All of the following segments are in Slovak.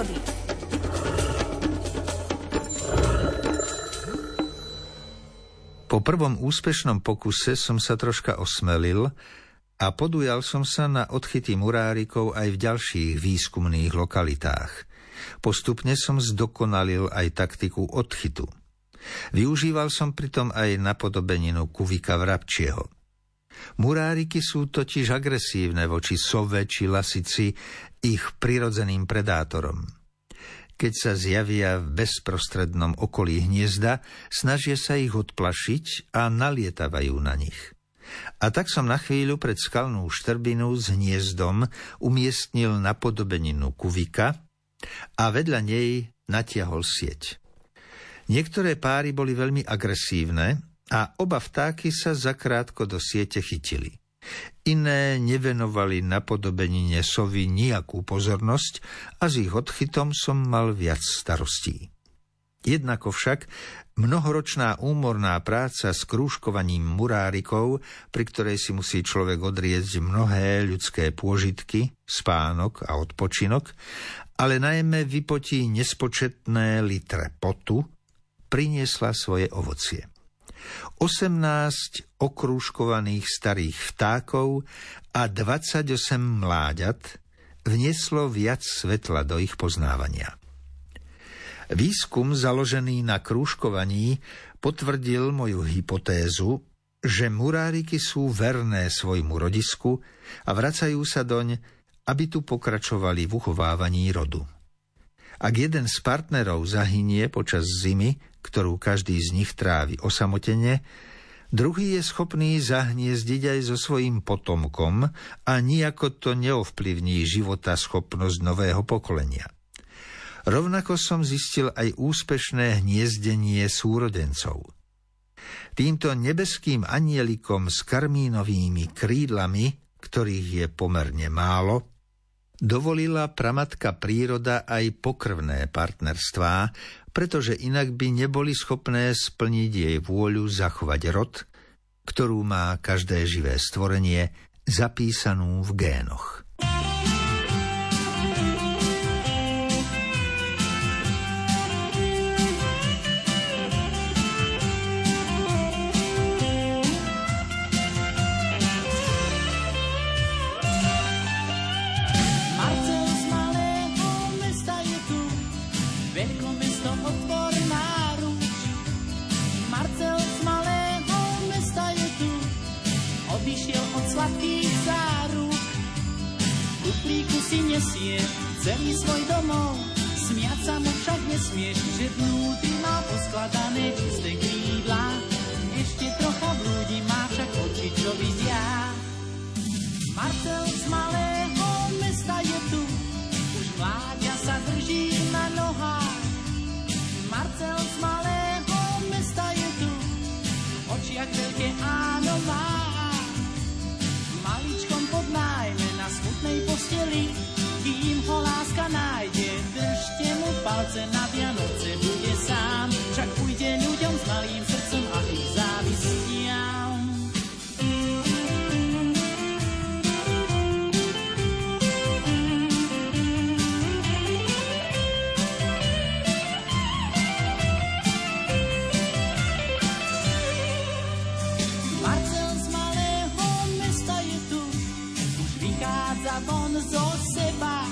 prírody. Po prvom úspešnom pokuse som sa troška osmelil a podujal som sa na odchyty murárikov aj v ďalších výskumných lokalitách. Postupne som zdokonalil aj taktiku odchytu. Využíval som pritom aj napodobeninu kuvika vrabčieho. Muráriky sú totiž agresívne voči sove či lasici ich prirodzeným predátorom. Keď sa zjavia v bezprostrednom okolí hniezda, snažia sa ich odplašiť a nalietavajú na nich. A tak som na chvíľu pred skalnú štrbinu s hniezdom umiestnil napodobeninu kuvika a vedľa nej natiahol sieť. Niektoré páry boli veľmi agresívne a oba vtáky sa zakrátko do siete chytili. Iné nevenovali napodobenine sovy nejakú pozornosť a s ich odchytom som mal viac starostí. Jednako však mnohoročná úmorná práca s krúžkovaním murárikov, pri ktorej si musí človek odrieť mnohé ľudské pôžitky, spánok a odpočinok, ale najmä vypotí nespočetné litre potu, priniesla svoje ovocie. 18 okrúžkovaných starých vtákov a 28 mláďat vnieslo viac svetla do ich poznávania. Výskum založený na krúžkovaní potvrdil moju hypotézu, že muráriky sú verné svojmu rodisku a vracajú sa doň, aby tu pokračovali v uchovávaní rodu. Ak jeden z partnerov zahynie počas zimy, ktorú každý z nich trávi osamotene, druhý je schopný zahniezdiť aj so svojím potomkom a nijako to neovplyvní života schopnosť nového pokolenia. Rovnako som zistil aj úspešné hniezdenie súrodencov. Týmto nebeským anielikom s karmínovými krídlami, ktorých je pomerne málo, dovolila pramatka príroda aj pokrvné partnerstvá, pretože inak by neboli schopné splniť jej vôľu zachovať rod, ktorú má každé živé stvorenie zapísanú v génoch. Si nesie celý svoj domov. Smiať sa mu však nesmieš, že vnútri má poskladané čisté vychádza von zo seba.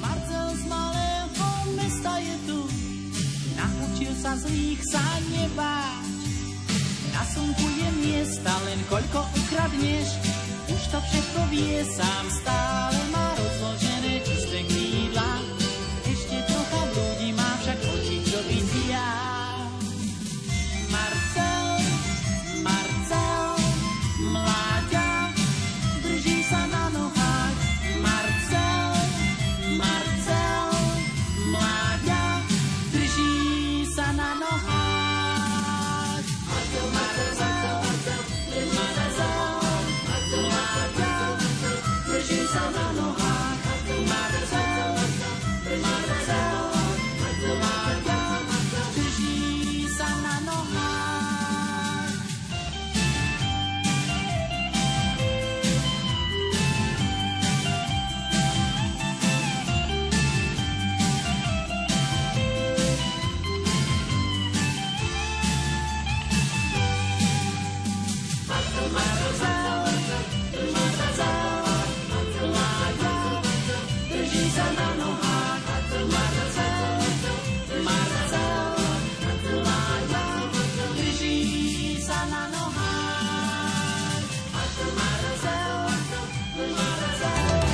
Marcel z malého mesta je tu, naučil sa zlých sa nebáť. Na slnku je miesta, len koľko ukradneš, už to všetko vie, sám stále